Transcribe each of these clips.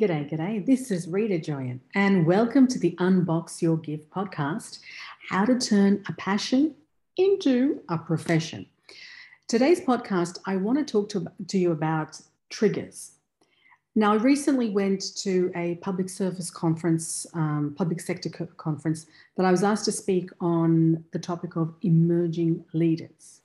G'day, g'day. This is Rita Joyan, and welcome to the Unbox Your Gift podcast How to Turn a Passion into a Profession. Today's podcast, I want to talk to, to you about triggers. Now, I recently went to a public service conference, um, public sector co- conference, that I was asked to speak on the topic of emerging leaders.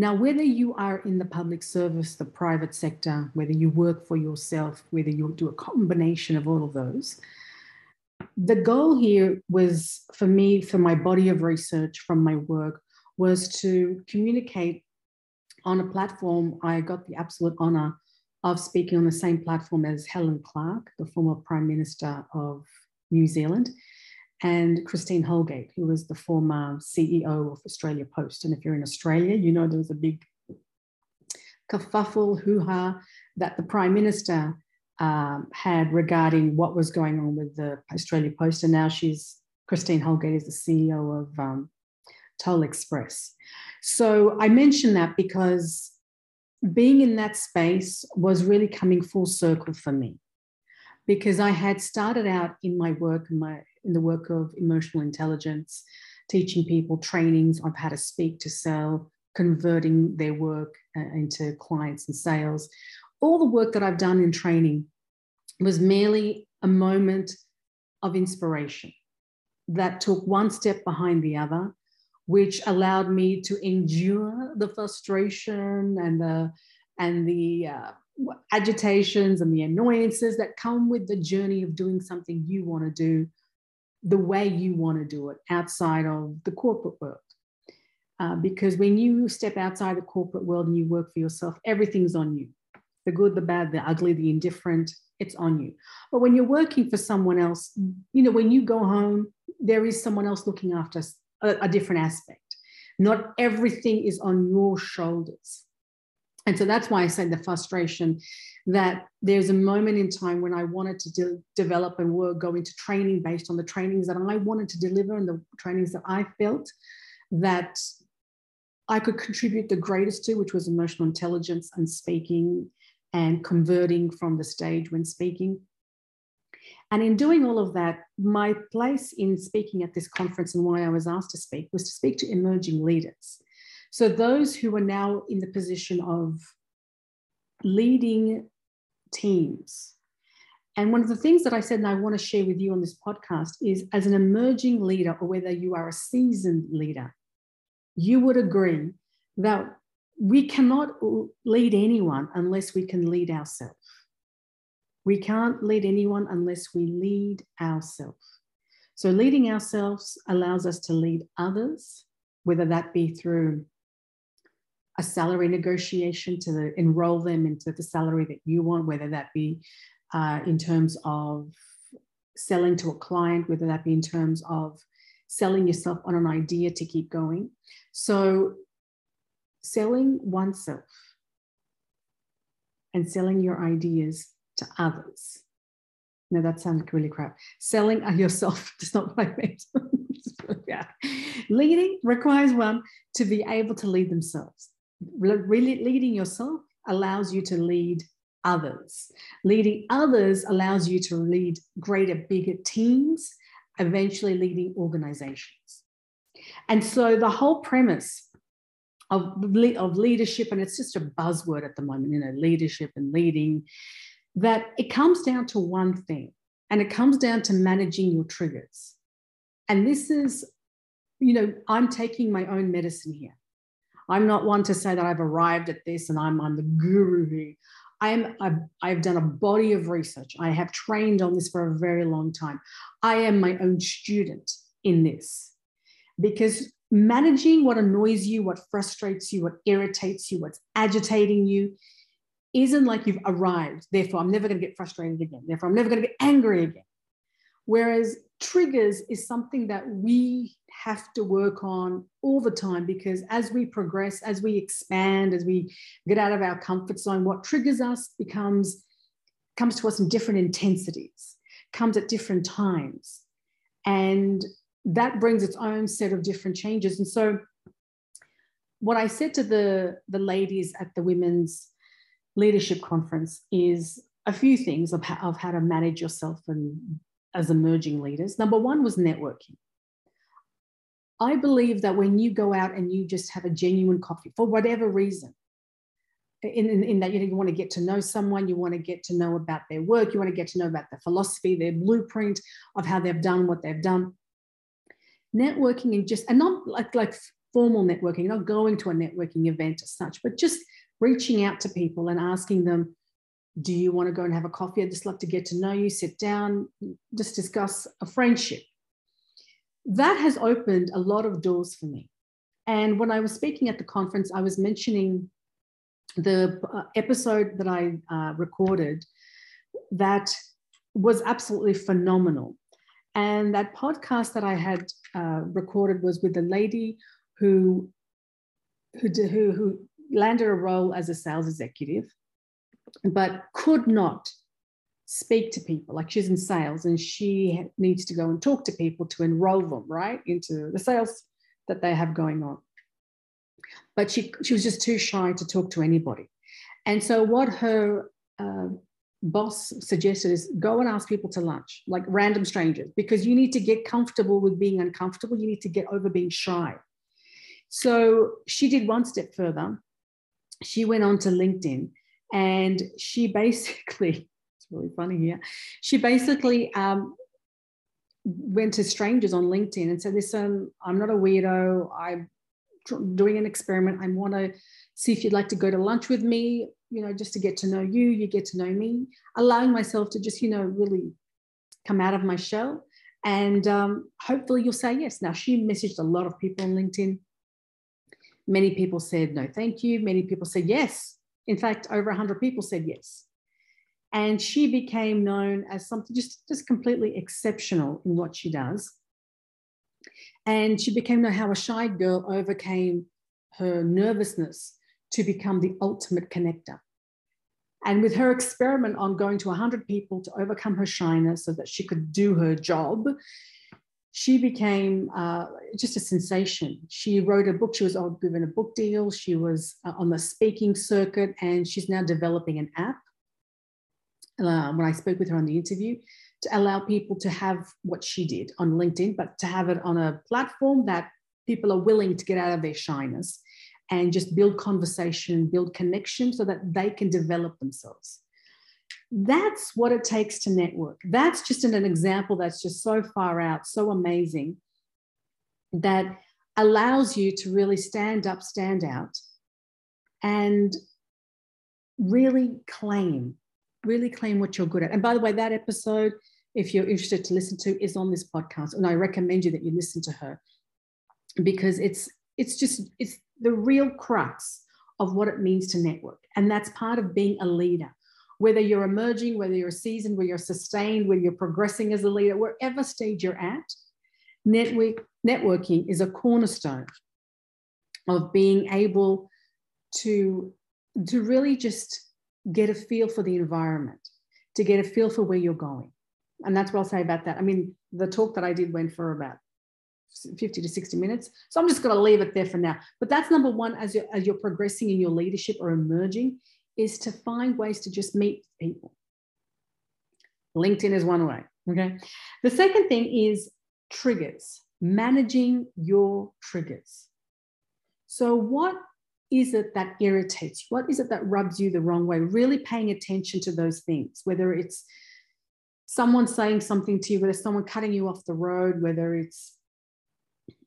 Now, whether you are in the public service, the private sector, whether you work for yourself, whether you do a combination of all of those, the goal here was for me, for my body of research from my work, was to communicate on a platform. I got the absolute honor of speaking on the same platform as Helen Clark, the former Prime Minister of New Zealand, and Christine Holgate, who was the former CEO of Australia Post. And if you're in Australia, you know there was a big kerfuffle, hoo ha, that the Prime Minister um, had regarding what was going on with the Australia Post. And now she's, Christine Holgate is the CEO of um, Toll Express. So I mention that because being in that space was really coming full circle for me because I had started out in my work, my in the work of emotional intelligence, teaching people trainings on how to speak to sell, converting their work uh, into clients and sales. All the work that I've done in training was merely a moment of inspiration that took one step behind the other, which allowed me to endure the frustration and the and the uh, agitations and the annoyances that come with the journey of doing something you want to do the way you want to do it outside of the corporate world. Uh, because when you step outside the corporate world and you work for yourself, everything's on you the good, the bad, the ugly, the indifferent, it's on you. But when you're working for someone else, you know, when you go home, there is someone else looking after a, a different aspect. Not everything is on your shoulders. And so that's why I say the frustration that there's a moment in time when I wanted to de- develop and work, go into training based on the trainings that I wanted to deliver and the trainings that I felt that I could contribute the greatest to, which was emotional intelligence and speaking and converting from the stage when speaking. And in doing all of that, my place in speaking at this conference and why I was asked to speak was to speak to emerging leaders. So those who are now in the position of leading teams. And one of the things that I said, and I want to share with you on this podcast, is as an emerging leader, or whether you are a seasoned leader, you would agree that we cannot lead anyone unless we can lead ourselves. We can't lead anyone unless we lead ourselves. So, leading ourselves allows us to lead others, whether that be through a salary negotiation to enroll them into the salary that you want, whether that be uh, in terms of selling to a client, whether that be in terms of selling yourself on an idea to keep going. So, selling oneself and selling your ideas to others. No, that sounds really crap. Selling yourself is not what meant. yeah. Leading requires one to be able to lead themselves really leading yourself allows you to lead others. Leading others allows you to lead greater, bigger teams, eventually leading organizations. And so the whole premise of, of leadership, and it's just a buzzword at the moment, you know, leadership and leading, that it comes down to one thing, and it comes down to managing your triggers. And this is, you know, I'm taking my own medicine here. I'm not one to say that I've arrived at this and I'm, I'm the guru here. I am, I've, I've done a body of research. I have trained on this for a very long time. I am my own student in this because managing what annoys you, what frustrates you, what irritates you, what's agitating you isn't like you've arrived. Therefore, I'm never going to get frustrated again. Therefore, I'm never going to get angry again. Whereas triggers is something that we have to work on all the time because as we progress, as we expand, as we get out of our comfort zone, what triggers us becomes comes to us in different intensities, comes at different times. And that brings its own set of different changes. And so what I said to the, the ladies at the women's leadership conference is a few things of how, of how to manage yourself and as emerging leaders. Number one was networking. I believe that when you go out and you just have a genuine coffee for whatever reason, in, in, in, that you want to get to know someone, you want to get to know about their work, you want to get to know about their philosophy, their blueprint of how they've done what they've done. Networking and just, and not like, like formal networking, not going to a networking event as such, but just reaching out to people and asking them, do you want to go and have a coffee? I'd just love to get to know you, sit down, just discuss a friendship. That has opened a lot of doors for me. And when I was speaking at the conference, I was mentioning the uh, episode that I uh, recorded that was absolutely phenomenal. And that podcast that I had uh, recorded was with a lady who, who, who, who landed a role as a sales executive, but could not speak to people. Like she's in sales and she needs to go and talk to people to enroll them, right, into the sales that they have going on. But she, she was just too shy to talk to anybody. And so, what her uh, boss suggested is go and ask people to lunch, like random strangers, because you need to get comfortable with being uncomfortable. You need to get over being shy. So, she did one step further. She went on to LinkedIn and she basically, it's really funny here, she basically um, went to strangers on LinkedIn and said, Listen, I'm not a weirdo. I'm doing an experiment. I want to see if you'd like to go to lunch with me, you know, just to get to know you, you get to know me, allowing myself to just, you know, really come out of my shell. And um, hopefully you'll say yes. Now, she messaged a lot of people on LinkedIn. Many people said no, thank you. Many people said yes. In fact, over 100 people said yes. And she became known as something just, just completely exceptional in what she does. And she became known how a shy girl overcame her nervousness to become the ultimate connector. And with her experiment on going to 100 people to overcome her shyness so that she could do her job, she became uh, just a sensation. She wrote a book. She was given a book deal. She was uh, on the speaking circuit, and she's now developing an app. Uh, when I spoke with her on the interview, to allow people to have what she did on LinkedIn, but to have it on a platform that people are willing to get out of their shyness and just build conversation, build connection so that they can develop themselves. That's what it takes to network. That's just an, an example that's just so far out, so amazing that allows you to really stand up, stand out, and really claim, really claim what you're good at. And by the way, that episode, if you're interested to listen to, is on this podcast. And I recommend you that you listen to her because it's it's just it's the real crux of what it means to network. And that's part of being a leader whether you're emerging, whether you're seasoned, whether you're sustained, whether you're progressing as a leader, wherever stage you're at, network, networking is a cornerstone of being able to, to really just get a feel for the environment, to get a feel for where you're going. And that's what I'll say about that. I mean, the talk that I did went for about 50 to 60 minutes. So I'm just going to leave it there for now. But that's number one as you're, as you're progressing in your leadership or emerging is to find ways to just meet people. LinkedIn is one way. Okay. The second thing is triggers, managing your triggers. So, what is it that irritates you? What is it that rubs you the wrong way? Really paying attention to those things, whether it's someone saying something to you, whether someone cutting you off the road, whether it's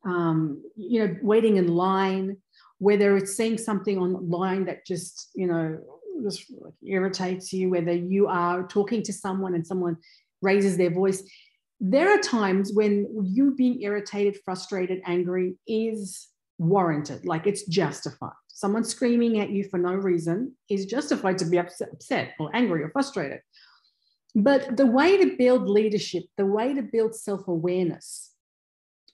um, you know waiting in line, whether it's seeing something online that just you know just irritates you, whether you are talking to someone and someone raises their voice. There are times when you being irritated, frustrated, angry is warranted, like it's justified. Someone screaming at you for no reason is justified to be upset or angry or frustrated. But the way to build leadership, the way to build self awareness,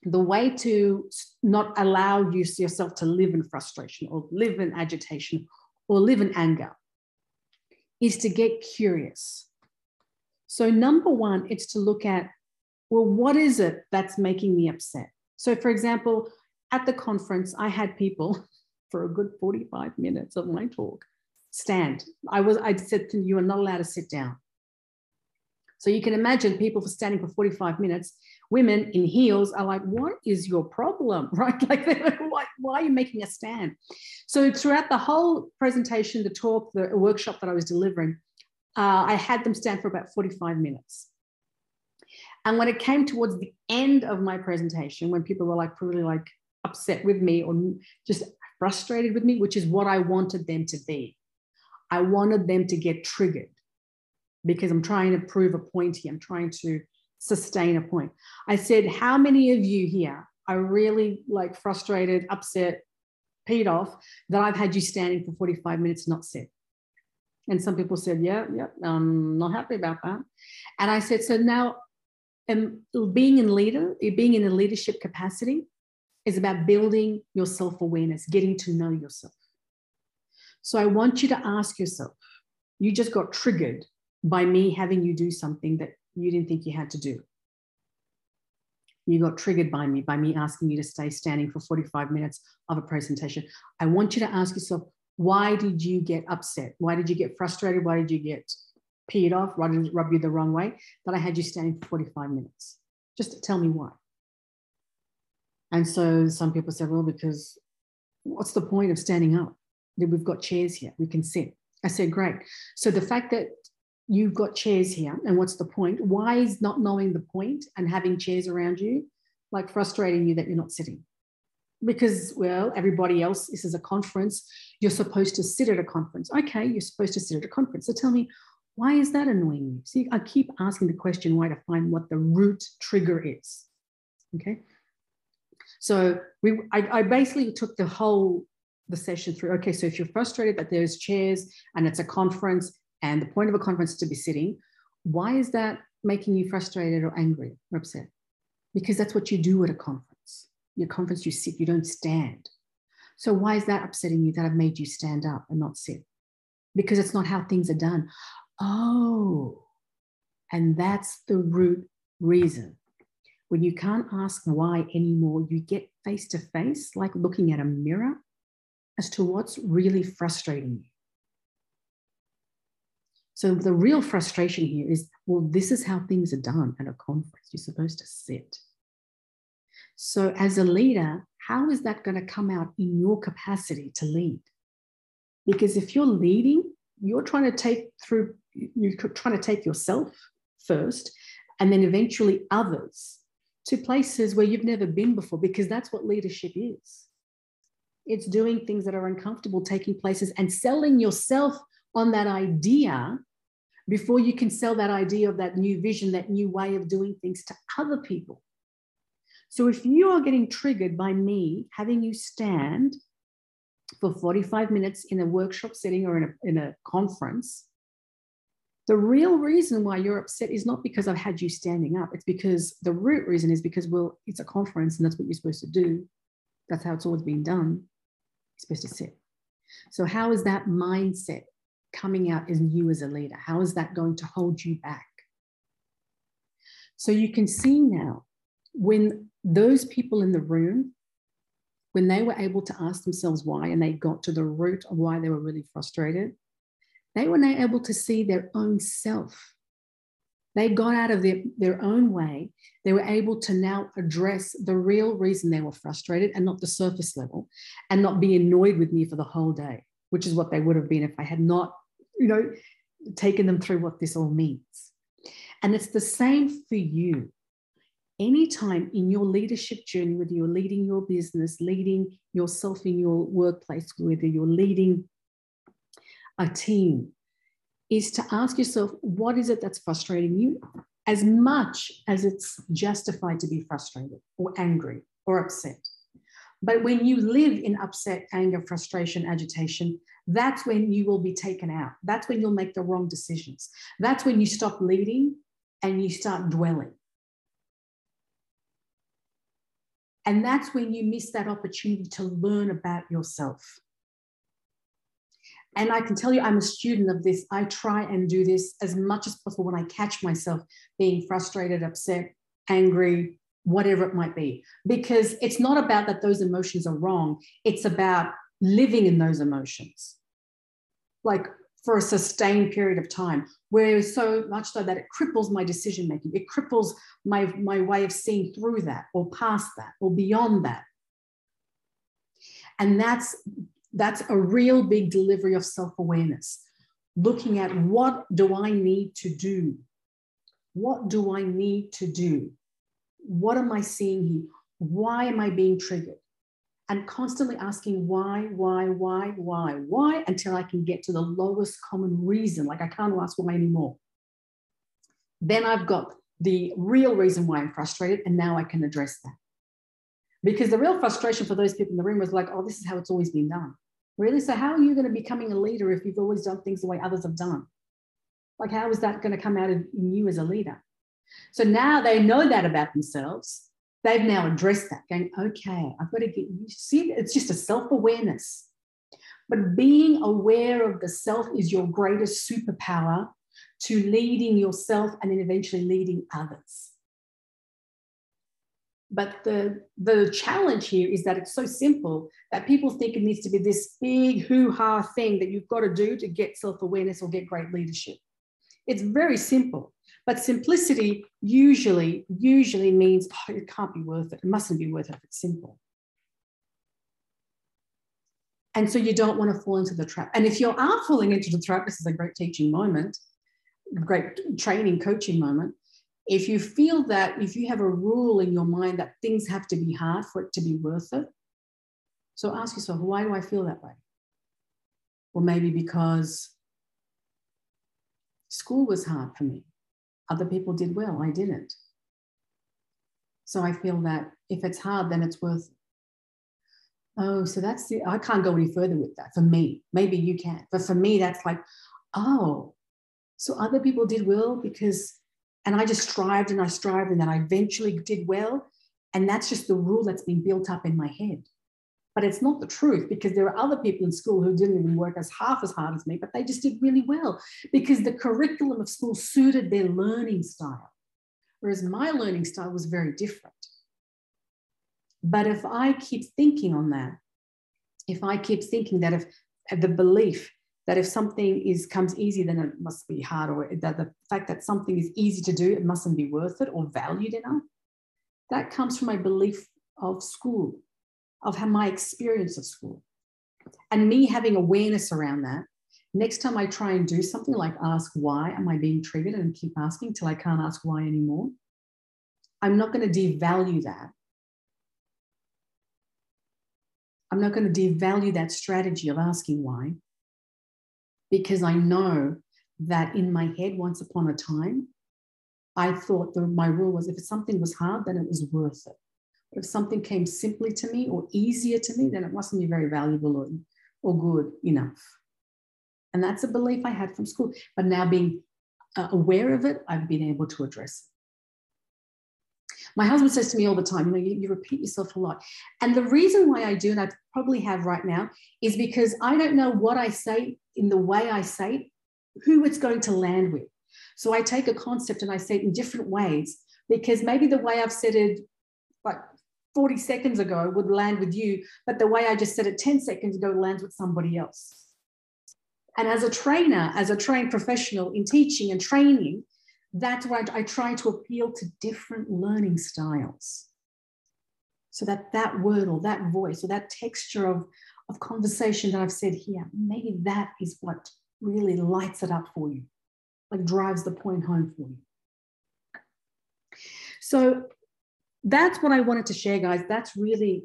the way to not allow you yourself to live in frustration or live in agitation or live in anger is to get curious. So, number one, it's to look at, well, what is it that's making me upset? So, for example, at the conference, I had people for a good 45 minutes of my talk stand. I was, I said to you, you are not allowed to sit down. So you can imagine people for standing for 45 minutes, women in heels are like, what is your problem? Right? Like, why, why are you making a stand? So throughout the whole presentation, the talk, the workshop that I was delivering, uh, I had them stand for about 45 minutes. And when it came towards the end of my presentation, when people were like really like upset with me or just frustrated with me, which is what I wanted them to be, I wanted them to get triggered because I'm trying to prove a point here. I'm trying to sustain a point. I said, How many of you here are really like frustrated, upset, peed off that I've had you standing for 45 minutes not sit? And some people said, Yeah, yeah, I'm not happy about that. And I said, So now um, being in leader, being in a leadership capacity is about building your self-awareness, getting to know yourself. So I want you to ask yourself, you just got triggered by me having you do something that you didn't think you had to do. You got triggered by me, by me asking you to stay standing for 45 minutes of a presentation. I want you to ask yourself, why did you get upset? Why did you get frustrated? Why did you get peed off? Why did it rub you the wrong way? That I had you standing for 45 minutes. Just tell me why. And so some people say, well, because what's the point of standing up? We've got chairs here, we can sit. I said, great. So the fact that you've got chairs here, and what's the point? Why is not knowing the point and having chairs around you like frustrating you that you're not sitting? Because, well, everybody else, this is a conference, you're supposed to sit at a conference. Okay, you're supposed to sit at a conference. So tell me, why is that annoying you? See, I keep asking the question why to find what the root trigger is. Okay. So we, I, I basically took the whole the session through. Okay, so if you're frustrated that there's chairs and it's a conference and the point of a conference is to be sitting, why is that making you frustrated or angry or upset? Because that's what you do at a conference. Your conference, you sit, you don't stand. So why is that upsetting you that I've made you stand up and not sit? Because it's not how things are done. Oh, and that's the root reason. When you can't ask why anymore, you get face to face, like looking at a mirror, as to what's really frustrating you. So the real frustration here is well, this is how things are done at a conference. You're supposed to sit. So, as a leader, how is that going to come out in your capacity to lead? Because if you're leading, you're trying to take through, you're trying to take yourself first and then eventually others to places where you've never been before, because that's what leadership is. It's doing things that are uncomfortable, taking places and selling yourself on that idea before you can sell that idea of that new vision, that new way of doing things to other people. So if you are getting triggered by me having you stand for 45 minutes in a workshop setting or in a, in a conference, the real reason why you're upset is not because I've had you standing up. It's because the root reason is because, well, it's a conference and that's what you're supposed to do. That's how it's always been done. You're supposed to sit. So, how is that mindset coming out as you as a leader? How is that going to hold you back? So you can see now when those people in the room, when they were able to ask themselves why and they got to the root of why they were really frustrated, they were now able to see their own self. They got out of their, their own way. They were able to now address the real reason they were frustrated and not the surface level and not be annoyed with me for the whole day which is what they would have been if I had not, you know, taken them through what this all means. And it's the same for you. Anytime in your leadership journey, whether you're leading your business, leading yourself in your workplace, whether you're leading a team, is to ask yourself, what is it that's frustrating you? As much as it's justified to be frustrated or angry or upset. But when you live in upset, anger, frustration, agitation, that's when you will be taken out. That's when you'll make the wrong decisions. That's when you stop leading and you start dwelling. And that's when you miss that opportunity to learn about yourself. And I can tell you, I'm a student of this. I try and do this as much as possible when I catch myself being frustrated, upset, angry, whatever it might be, because it's not about that those emotions are wrong. It's about living in those emotions. like for a sustained period of time, where so much so that it cripples my decision making, it cripples my, my way of seeing through that or past that or beyond that. And that's that's a real big delivery of self-awareness. Looking at what do I need to do? What do I need to do? What am I seeing here? Why am I being triggered? and constantly asking why, why, why, why, why, until I can get to the lowest common reason. Like I can't ask why anymore. Then I've got the real reason why I'm frustrated, and now I can address that. Because the real frustration for those people in the room was like, oh, this is how it's always been done. Really? So, how are you going to be becoming a leader if you've always done things the way others have done? Like, how is that going to come out in you as a leader? So now they know that about themselves they've now addressed that, going, okay, I've got to get you see, it's just a self-awareness. But being aware of the self is your greatest superpower to leading yourself and then eventually leading others. But the, the challenge here is that it's so simple that people think it needs to be this big hoo ha thing that you've got to do to get self awareness or get great leadership. It's very simple. But simplicity usually, usually means oh, it can't be worth it. It mustn't be worth it if it's simple. And so you don't want to fall into the trap. And if you are falling into the trap, this is a great teaching moment, great training, coaching moment. If you feel that if you have a rule in your mind that things have to be hard for it to be worth it, so ask yourself, why do I feel that way? Well, maybe because school was hard for me. Other people did well, I didn't. So I feel that if it's hard, then it's worth. Oh, so that's the, I can't go any further with that for me. Maybe you can. But for me, that's like, oh, so other people did well because, and I just strived and I strived and then I eventually did well. And that's just the rule that's been built up in my head. But it's not the truth because there are other people in school who didn't even work as half as hard as me, but they just did really well because the curriculum of school suited their learning style. Whereas my learning style was very different. But if I keep thinking on that, if I keep thinking that if the belief that if something is comes easy, then it must be hard, or that the fact that something is easy to do, it mustn't be worth it or valued enough, that comes from my belief of school of my experience of school. And me having awareness around that next time i try and do something like ask why am i being triggered and keep asking till i can't ask why anymore i'm not going to devalue that. I'm not going to devalue that strategy of asking why because i know that in my head once upon a time i thought that my rule was if something was hard then it was worth it if something came simply to me or easier to me, then it mustn't be very valuable or, or good enough. And that's a belief I had from school. But now being uh, aware of it, I've been able to address it. My husband says to me all the time, you know, you, you, repeat yourself a lot. And the reason why I do, and I probably have right now, is because I don't know what I say in the way I say it, who it's going to land with. So I take a concept and I say it in different ways because maybe the way I've said it like 40 seconds ago would land with you, but the way I just said it 10 seconds ago lands with somebody else. And as a trainer, as a trained professional in teaching and training, that's why I try to appeal to different learning styles. So that that word or that voice or that texture of, of conversation that I've said here, maybe that is what really lights it up for you, like drives the point home for you. So that's what I wanted to share, guys. That's really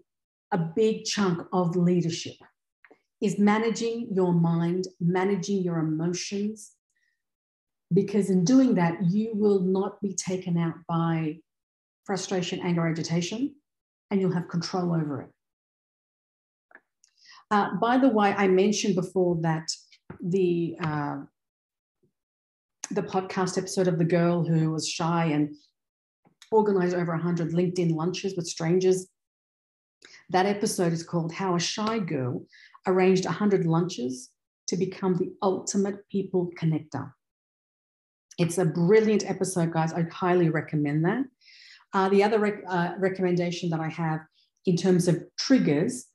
a big chunk of leadership is managing your mind, managing your emotions, because in doing that, you will not be taken out by frustration, anger, agitation, and you'll have control over it. Uh, by the way, I mentioned before that the uh, the podcast episode of the girl who was shy and organized over 100 LinkedIn lunches with strangers. That episode is called How a Shy Girl Arranged 100 Lunches to Become the Ultimate People Connector. It's a brilliant episode, guys. I highly recommend that. Uh, the other rec- uh, recommendation that I have in terms of triggers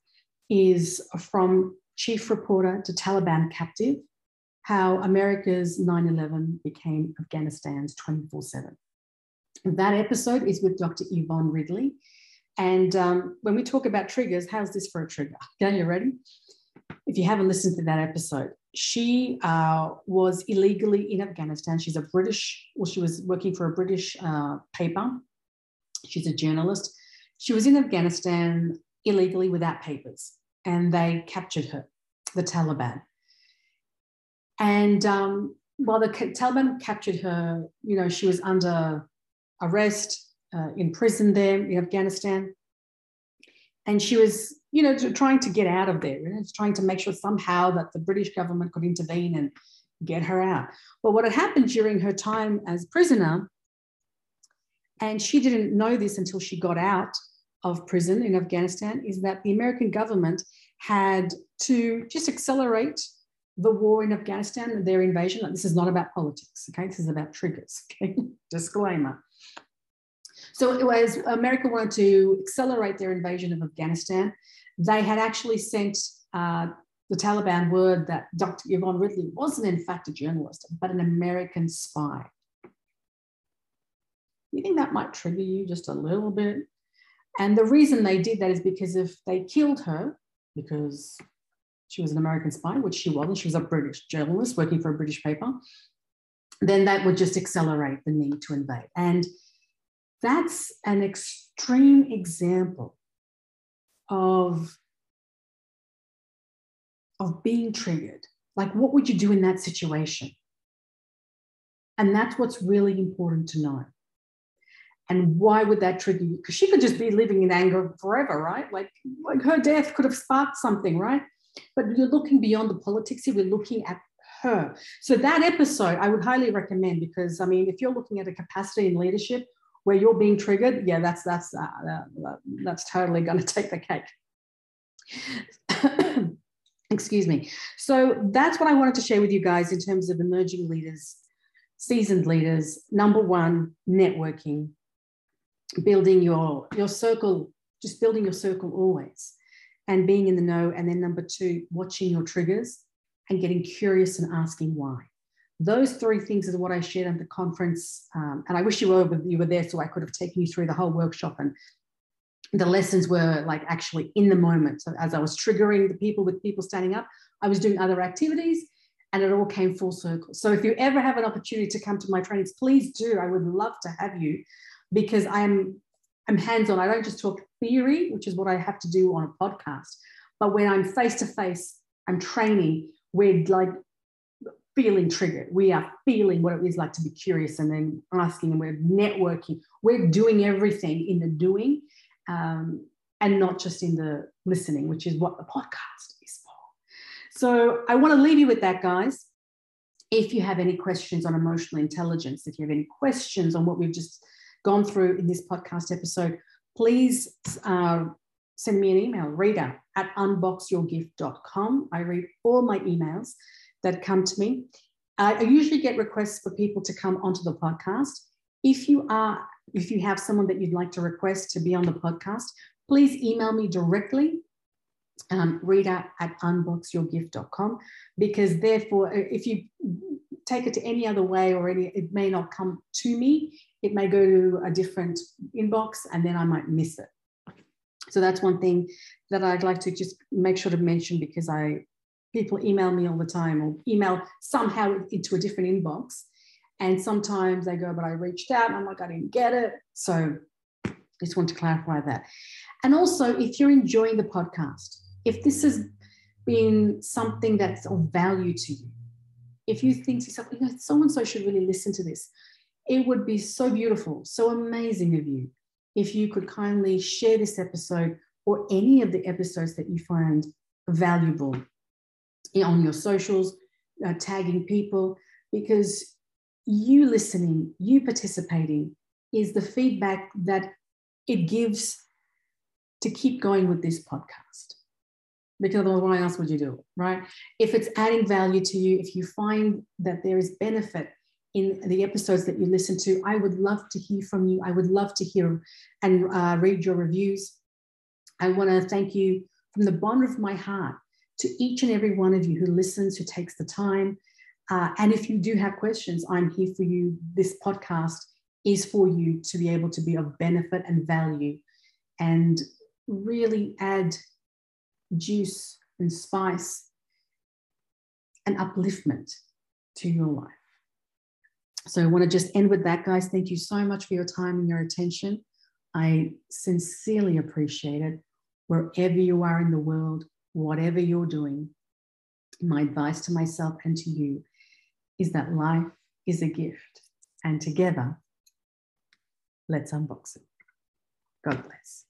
is from chief reporter to Taliban captive how America's 9 11 became Afghanistan's 24 7. That episode is with Dr. Yvonne Ridley. And um, when we talk about triggers, how's this for a trigger? Okay, you ready? If you haven't listened to that episode, she uh, was illegally in Afghanistan. She's a British, well, she was working for a British uh, paper. She's a journalist. She was in Afghanistan illegally without papers, and they captured her, the Taliban. And um, while the Taliban captured her, you know, she was under arrest, uh, in prison there in Afghanistan. And she was, you know, trying to get out of there, you know, trying to make sure somehow that the British government could intervene and get her out. But what had happened during her time as prisoner, and she didn't know this until she got out of prison in Afghanistan, is that the American government had to just accelerate the war in Afghanistan, their invasion. This is not about politics, okay? This is about triggers, okay? Disclaimer. So was America wanted to accelerate their invasion of Afghanistan. They had actually sent uh, the Taliban word that Dr. Yvonne Ridley wasn't in fact a journalist, but an American spy. You think that might trigger you just a little bit? And the reason they did that is because if they killed her, because she was an American spy, which she wasn't, she was a British journalist working for a British paper, then that would just accelerate the need to invade. And that's an extreme example of, of being triggered. Like, what would you do in that situation? And that's what's really important to know. And why would that trigger you? Because she could just be living in anger forever, right? Like, like her death could have sparked something, right? But you're looking beyond the politics here, we're looking at her. So that episode I would highly recommend because I mean, if you're looking at a capacity in leadership where you're being triggered, yeah, that's that's uh, that's totally going to take the cake. Excuse me. So that's what I wanted to share with you guys in terms of emerging leaders, seasoned leaders. Number one, networking, building your your circle, just building your circle always, and being in the know. And then number two, watching your triggers and getting curious and asking why those three things is what I shared at the conference. Um, and I wish you were you were there so I could have taken you through the whole workshop. And the lessons were like actually in the moment. So as I was triggering the people with people standing up, I was doing other activities and it all came full circle. So if you ever have an opportunity to come to my trainings, please do. I would love to have you because I'm I'm hands-on. I don't just talk theory, which is what I have to do on a podcast, but when I'm face to face, I'm training. We're like feeling triggered. We are feeling what it is like to be curious and then asking, and we're networking. We're doing everything in the doing um, and not just in the listening, which is what the podcast is for. So I want to leave you with that, guys. If you have any questions on emotional intelligence, if you have any questions on what we've just gone through in this podcast episode, please uh, send me an email, rita at unboxyourgift.com. I read all my emails that come to me. I usually get requests for people to come onto the podcast. If you are, if you have someone that you'd like to request to be on the podcast, please email me directly, um, rita at unboxyourgift.com, because therefore, if you take it to any other way or any, it may not come to me. It may go to a different inbox and then I might miss it. So that's one thing that I'd like to just make sure to mention because I people email me all the time or email somehow into a different inbox. And sometimes they go, but I reached out. and I'm like, I didn't get it. So just want to clarify that. And also, if you're enjoying the podcast, if this has been something that's of value to you, if you think to yourself, you know, so and so should really listen to this, it would be so beautiful, so amazing of you if you could kindly share this episode or any of the episodes that you find valuable on your socials, uh, tagging people, because you listening, you participating is the feedback that it gives to keep going with this podcast. Because otherwise, why else would you do it, right? If it's adding value to you, if you find that there is benefit in the episodes that you listen to, I would love to hear from you. I would love to hear and uh, read your reviews. I want to thank you from the bottom of my heart to each and every one of you who listens, who takes the time Uh, and if you do have questions, I'm here for you. This podcast is for you to be able to be of benefit and value and really add juice and spice and upliftment to your life. So I want to just end with that, guys. Thank you so much for your time and your attention. I sincerely appreciate it. Wherever you are in the world, whatever you're doing, my advice to myself and to you is that life is a gift. And together, let's unbox it. God bless.